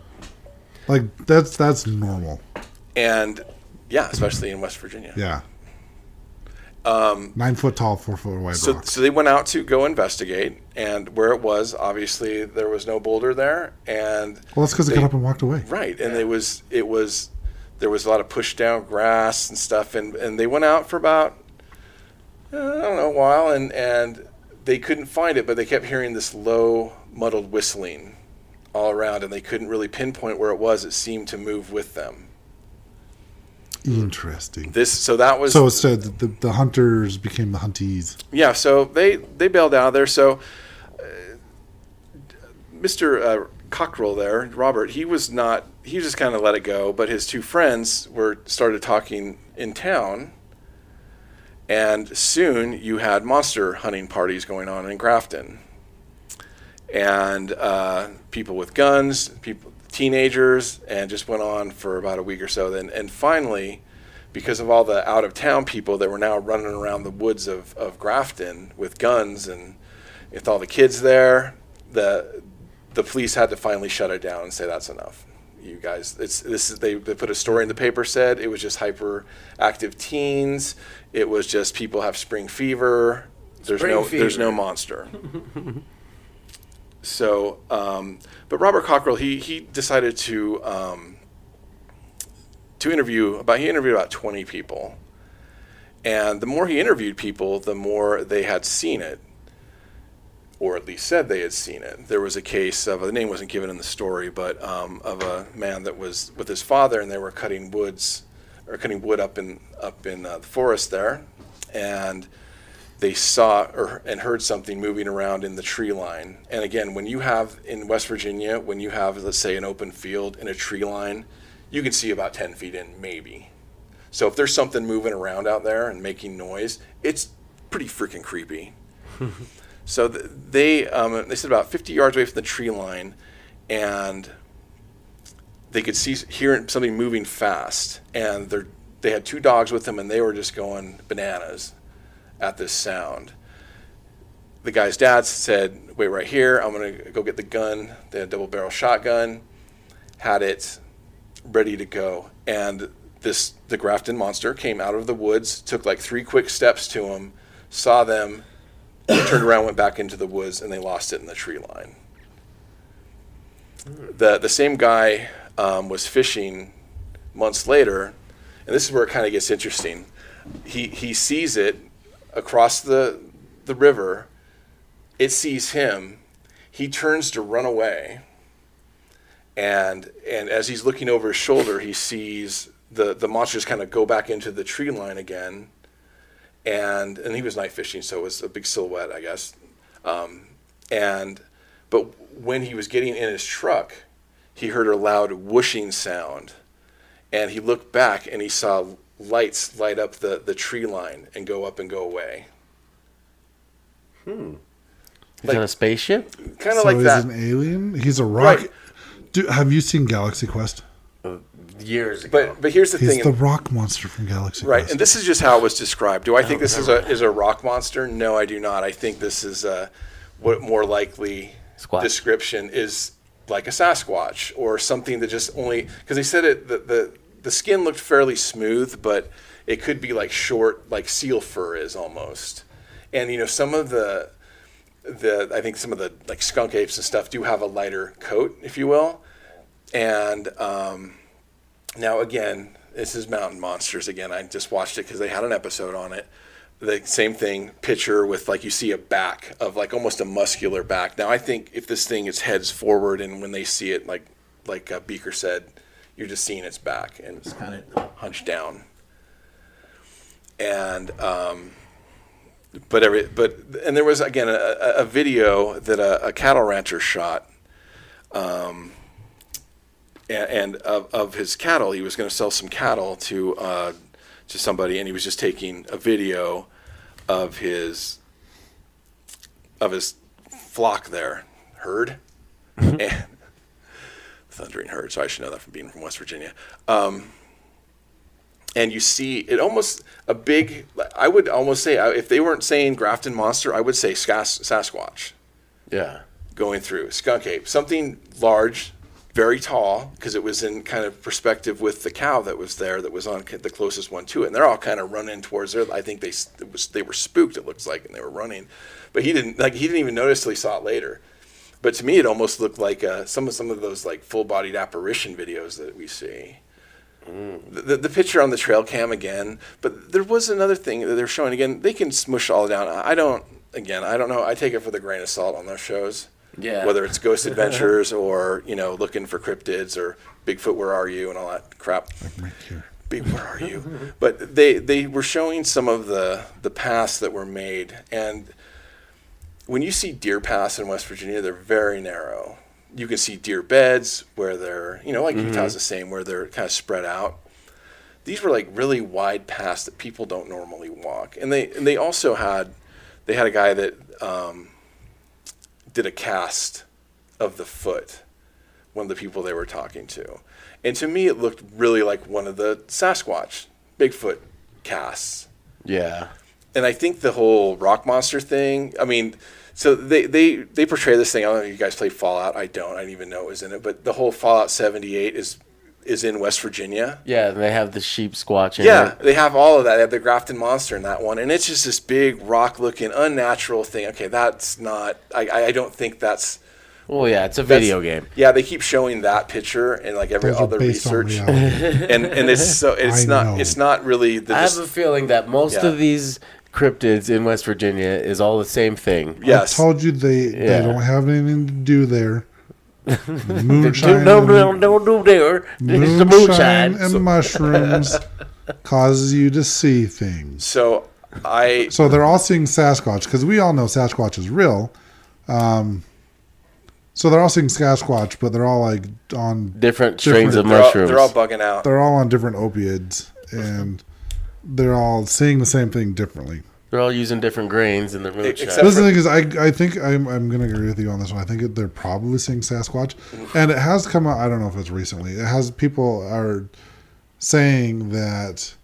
like that's that's normal. and yeah, especially in West Virginia. Yeah. Um, Nine foot tall, four foot wide So, rocks. so they went out to go investigate, and where it was, obviously there was no boulder there, and well, that's because they they- got up and walked away. right, and it was it was there was a lot of pushed down grass and stuff, and, and they went out for about uh, I don't know a while, and and they couldn't find it, but they kept hearing this low muddled whistling all around, and they couldn't really pinpoint where it was. It seemed to move with them. Interesting. This so that was So instead, the, the hunters became the hunties. Yeah, so they they bailed out of there. So uh, Mr. Uh, Cockrell there, Robert, he was not. He just kind of let it go. But his two friends were started talking in town, and soon you had monster hunting parties going on in Grafton, and uh, people with guns, people, teenagers, and just went on for about a week or so. Then and finally because of all the out of town people that were now running around the woods of, of Grafton with guns and with all the kids there, the the police had to finally shut it down and say that's enough. You guys, it's this is they, they put a story in the paper said it was just hyperactive teens. It was just people have spring fever. There's Spring no there's no monster. [laughs] so, um, but Robert Cockrell he he decided to. Um, to interview about he interviewed about 20 people and the more he interviewed people the more they had seen it or at least said they had seen it there was a case of the name wasn't given in the story but um, of a man that was with his father and they were cutting woods or cutting wood up in up in uh, the forest there and they saw or and heard something moving around in the tree line and again when you have in west virginia when you have let's say an open field and a tree line you can see about 10 feet in, maybe. So if there's something moving around out there and making noise, it's pretty freaking creepy. [laughs] so th- they um, they said about 50 yards away from the tree line, and they could see hear something moving fast, and they they had two dogs with them, and they were just going bananas at this sound. The guy's dad said, "Wait right here. I'm gonna go get the gun. the double barrel shotgun. Had it ready to go. And this the Grafton monster came out of the woods, took like three quick steps to him, saw them, turned around, went back into the woods, and they lost it in the tree line. The the same guy um, was fishing months later, and this is where it kind of gets interesting. He he sees it across the the river. It sees him. He turns to run away and and as he's looking over his shoulder, he sees the the monsters kind of go back into the tree line again, and and he was night fishing, so it was a big silhouette, I guess. Um, and but when he was getting in his truck, he heard a loud whooshing sound, and he looked back and he saw lights light up the the tree line and go up and go away, hmm. He's Like- on a spaceship. kind of like that. so like he's that. an alien. He's a rock. Right. Do, have you seen Galaxy Quest? Uh, years ago. But but here's the He's thing. the rock monster from Galaxy Right, Quest. Right, and this is just how it was described. Do I think this is a is a rock monster? No, I do not. I think this is a what more likely Squatch. description is like a Sasquatch or something that just only because they said it the, the the skin looked fairly smooth, but it could be like short, like seal fur is almost. And you know, some of the the I think some of the like skunk apes and stuff do have a lighter coat, if you will. And um, now again, this is Mountain Monsters again. I just watched it because they had an episode on it. The same thing, picture with like you see a back of like almost a muscular back. Now I think if this thing is heads forward and when they see it, like like uh, Beaker said, you're just seeing its back and it's kind of hunched down. And um, but every but and there was again a, a- video that a, a cattle rancher shot um, and, and of, of his cattle he was going to sell some cattle to uh, to somebody and he was just taking a video of his of his flock there, herd, and thundering herd. So I should know that from being from West Virginia. Um, and you see it almost a big. I would almost say if they weren't saying Grafton monster, I would say Sas- Sasquatch Yeah. going through skunk ape, something large, very tall, because it was in kind of perspective with the cow that was there, that was on the closest one to it, and they're all kind of running towards there. I think they it was they were spooked. It looks like, and they were running, but he didn't like he didn't even notice till he saw it later. But to me, it almost looked like uh, some of some of those like full bodied apparition videos that we see. The, the, the picture on the trail cam again, but there was another thing that they're showing again. They can smush all down. I I don't. Again, I don't know. I take it with a grain of salt on those shows. Yeah. Whether it's Ghost [laughs] Adventures or you know looking for cryptids or Bigfoot, where are you, and all that crap. Right here. Big, where are you? [laughs] But they they were showing some of the the paths that were made, and when you see deer paths in West Virginia, they're very narrow. You can see deer beds where they're you know like Utah's the same, where they're kind of spread out. These were like really wide paths that people don't normally walk, and they and they also had they had a guy that um, did a cast of the foot one of the people they were talking to. And to me, it looked really like one of the Sasquatch, Bigfoot casts. Yeah. And I think the whole rock monster thing, I mean, so they, they, they portray this thing. I don't know if you guys play Fallout. I don't. I didn't even know it was in it. But the whole Fallout 78 is is in West Virginia. Yeah, and they have the sheep squatch in Yeah, it. they have all of that. They have the Grafton monster in that one, and it's just this big rock-looking, unnatural thing. Okay, that's not. I, I I don't think that's. Well, yeah, it's a video game. Yeah, they keep showing that picture and like every Those other research, [laughs] and and it's so it's I not know. it's not really the. I have a feeling that most Yeah. of these cryptids in West Virginia is all the same thing. yes, I told you they, Yeah. they don't have anything to do there. [laughs] Moonshine, no, and- no, don't do there. It's the moonshine moonshine. and mushrooms [laughs] causes you to see things. so I So they're all seeing Sasquatch because we all know Sasquatch is real. Um, so they're all seeing Sasquatch, but they're all like on. Different strains of Different- they're all, mushrooms. they're all bugging out. They're all on different opiates, and they're all seeing the same thing differently. They're all using different grains in their moonshine. except This for- the thing is, I I think I'm I'm gonna agree with you on this one. I think they're probably seeing Sasquatch, and it has come out. I don't know if it's recently. It has people are saying that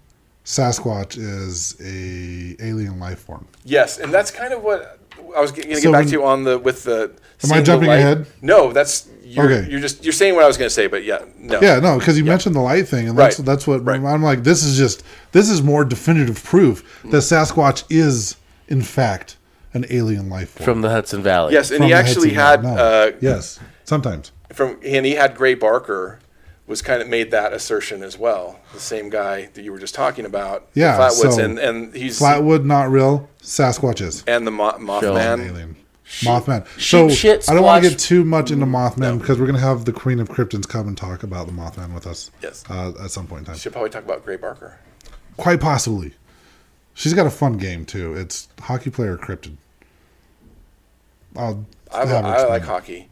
Sasquatch is a alien life form. Yes, and that's kind of what I was going to So get back when- to you on the with the. Am I jumping ahead? No, that's you're, Okay. You're just you're saying what I was going to say, but yeah, no. Yeah, no, because you mentioned the light thing, and that's Right. that's what Right. I'm like. This is just this is more definitive proof that Sasquatch is in fact an alien life form. from the Hudson Valley. Yes, and From he actually Hudson had No. uh, yes, sometimes. from and he had Gray Barker was kind of made that assertion as well. The same guy that you were just talking about. Yeah, Flatwoods, so and and he's Flatwood not real. Sasquatches and the Mo- An Mothman. Mothman. So shit, I don't want to get too much into Mothman because we're going to have the Queen of Kryptons come and talk about the Mothman with us. Yes. Uh, at some point in time. She should probably talk about Gray Barker. Quite possibly. She's got a fun game too. It's hockey player cryptid. I'll I, I like it. hockey,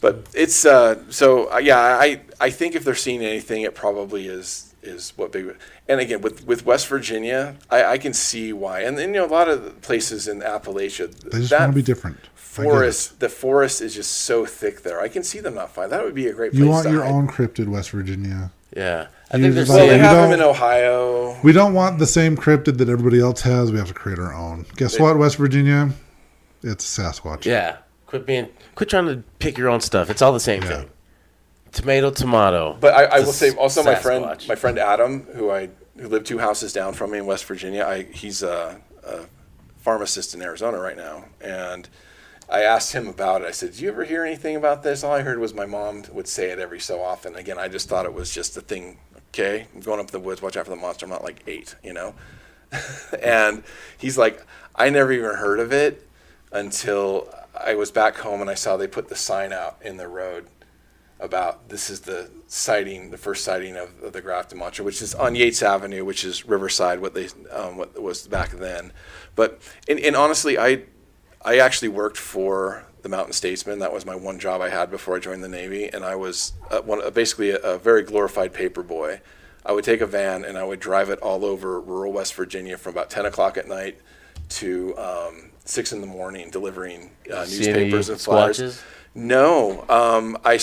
but it's uh, so uh, yeah. I I think if they're seeing anything, it probably is is what big. And again, with with West Virginia, I, I can see why. And then you know a lot of places in Appalachia, They just that want to be different. I get it. forest, the forest is just so thick there. I can see them not fine. That would be a great. place You want to your hide. own cryptid, West Virginia. Yeah. I You think there's just Well, they have them in Ohio. We don't want the same cryptid that everybody else has. We have to create our own. Guess what, West Virginia? It's Sasquatch. Yeah. Quit being quit trying to pick your own stuff. It's all the same Yeah. thing. Tomato, tomato. But I, I will say also my friend, my friend Adam, who I who lived two houses down from me in West Virginia. I he's a, a pharmacist in Arizona right now, and I asked him about it. I said, "Did you ever hear anything about this?" All I heard was my mom would say it every so often. Again, I just thought it was just a thing. Okay, I'm going up the woods, watch out for the monster. I'm not like eight, you know. [laughs] and he's like, I never even heard of it until I was back home and I saw they put the sign out in the road about this is the sighting, the first sighting of, of the Grafton Monster, which is on Yates Avenue, which is Riverside, what they um, what was back then. But and, and honestly, I I actually worked for the Mountain Statesman. That was my one job I had before I joined the Navy, and I was uh, one uh, basically a, a very glorified paper boy. I would take a van and I would drive it all over rural West Virginia from about 10 o'clock at night to um, six in the morning delivering uh, newspapers and flyers. squatches? No, um, I,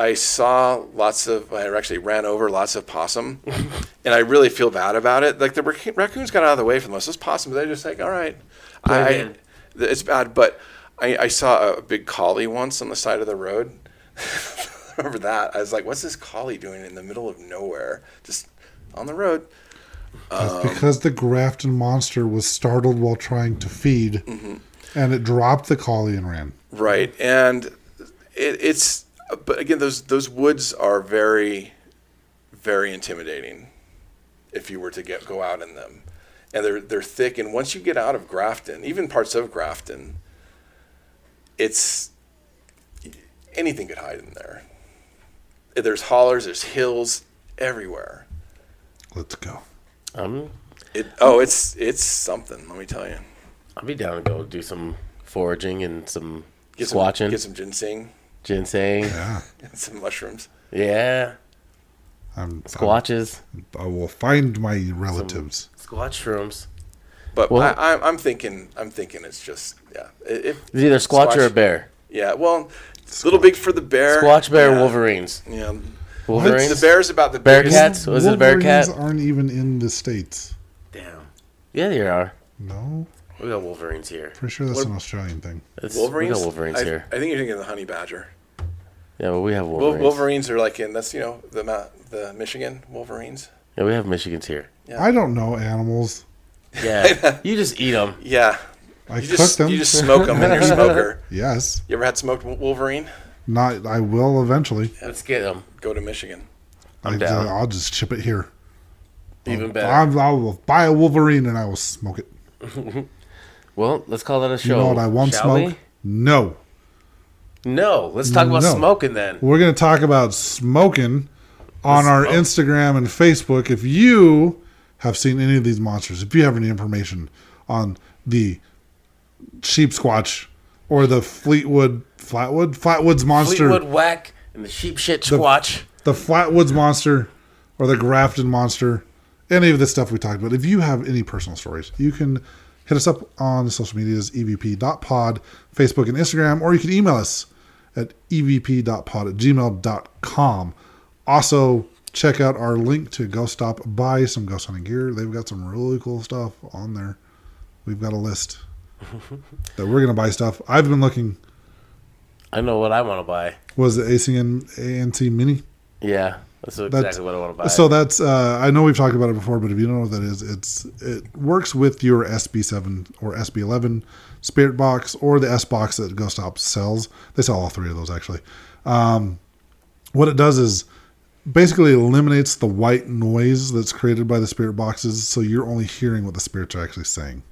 I saw lots of, I actually ran over lots of possum, [laughs] and I really feel bad about it. Like the rac- raccoons got out of the way for the most. Those possums, they're just like, all right, I. it's bad. But I, I saw a big collie once on the side of the road. [laughs] Remember that? I was like, what's this collie doing in the middle of nowhere, just on the road? That's because the Grafton monster was startled while trying to feed, Mm-hmm. and it dropped the collie and ran. Right, and it, it's but again those those woods are very very intimidating if you were to get go out in them, and they're they're thick. And once you get out of Grafton, even parts of Grafton, it's anything could hide in there. There's hollers, there's hills everywhere. Let's go. Um, It oh, it's it's something. Let me tell you. I'll be down to go do some foraging and some Get some, squatching, get some ginseng, ginseng. Yeah, and [laughs] some mushrooms. Yeah, I'm, squatches, I'm- I will find my relatives. squatch shrooms. But Well- I, I, I'm thinking, I'm thinking it's just yeah. If, It's either squatch, or a bear. Yeah, well, it's a little big for the bear. Squatch, bear, yeah. wolverines. Yeah, Wolverines. the bear's about the Bear biggest. cats? Was it a bear cat? Aren't even in the states. Damn. Yeah, they are. No, We got wolverines here. pretty sure that's What- an Australian thing. It's, Wolverines. We got wolverines I, here. I think you're thinking of the honey badger. Yeah, but we have wolverines. Wolverines are like in that's you know the the Michigan Wolverines. Yeah, we have Michigans here. Yeah. I don't know animals. Yeah, [laughs] you just eat them. Yeah, I you cook just them. you just smoke them in your [laughs] smoker. yes, You ever had smoked Wolverine? not. I will eventually. Let's get them. Go to Michigan. I'm I, down. I'll just chip it here. Even better. I'm, I will buy a Wolverine and I will smoke it. [laughs] well, let's call that a You show. know what I won't shall smoke? We? No. No, let's talk about No. smoking then. We're going to talk about smoking on our smoke. Instagram and Facebook. If you have seen any of these monsters, if you have any information on the sheep squatch or the Fleetwood Flatwood Flatwoods monster, Fleetwood whack and the sheep shit squatch. the Flatwoods monster or the Grafton monster, any of the stuff we talked about. If you have any personal stories, you can hit us up on the social medias, evp.pod, Facebook and Instagram, or you can email us at evp.pod at gmail.com. Also, check out our link to Ghost Stop buy some ghost hunting gear. They've got some really cool stuff on there. We've got a list [laughs] that we're going to buy stuff. I've been looking, I know what I want to buy. was the ACN ANC Mini? Yeah, that's exactly what I want to buy. So that's uh, I know we've talked about it before, but if you don't know what that is, it's it works with your SB7 or SB11 Spirit box or the S box that Ghost sells. They sell all three of those actually. Um, what it does is basically eliminates the white noise that's created by the spirit boxes, so you're only hearing what the spirits are actually saying.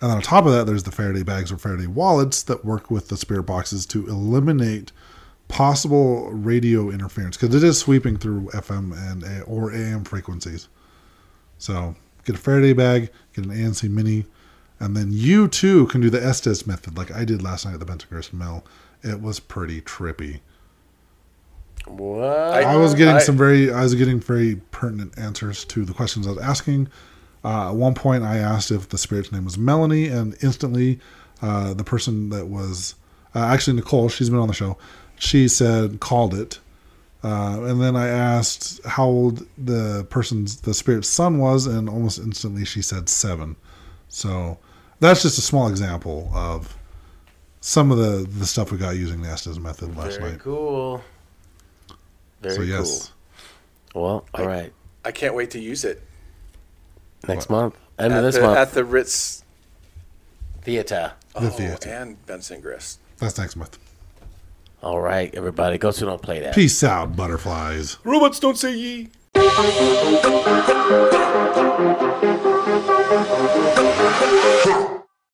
And then on top of that, there's the Faraday bags or Faraday wallets that work with the spirit boxes to eliminate possible radio interference because it is sweeping through FM and A- or AM frequencies. So get a Faraday bag, get an ANC Mini, and then you too can do the Estes method like I did last night at the Garrison Mill. It was pretty trippy. what? I was getting I- some very, I was getting very pertinent answers to the questions I was asking. Uh, at one point, I asked if the spirit's name was Melanie, and instantly, uh, the person that was uh, actually Nicole, she's been on the show, she said called it. Uh, and then I asked how old the person's the spirit's son was, and almost instantly she said seven. So that's just a small example of some of the the stuff we got using the Estes method last Very night. cool. Very so yes, cool. Well, all right. I can't wait to use it Next month. End at of this the, month. at the Ritz. Theater. The oh, theater. and Benson Grist. that's next month. All right, everybody, go to don't play that. Peace out, butterflies. Robots don't say ye. [laughs]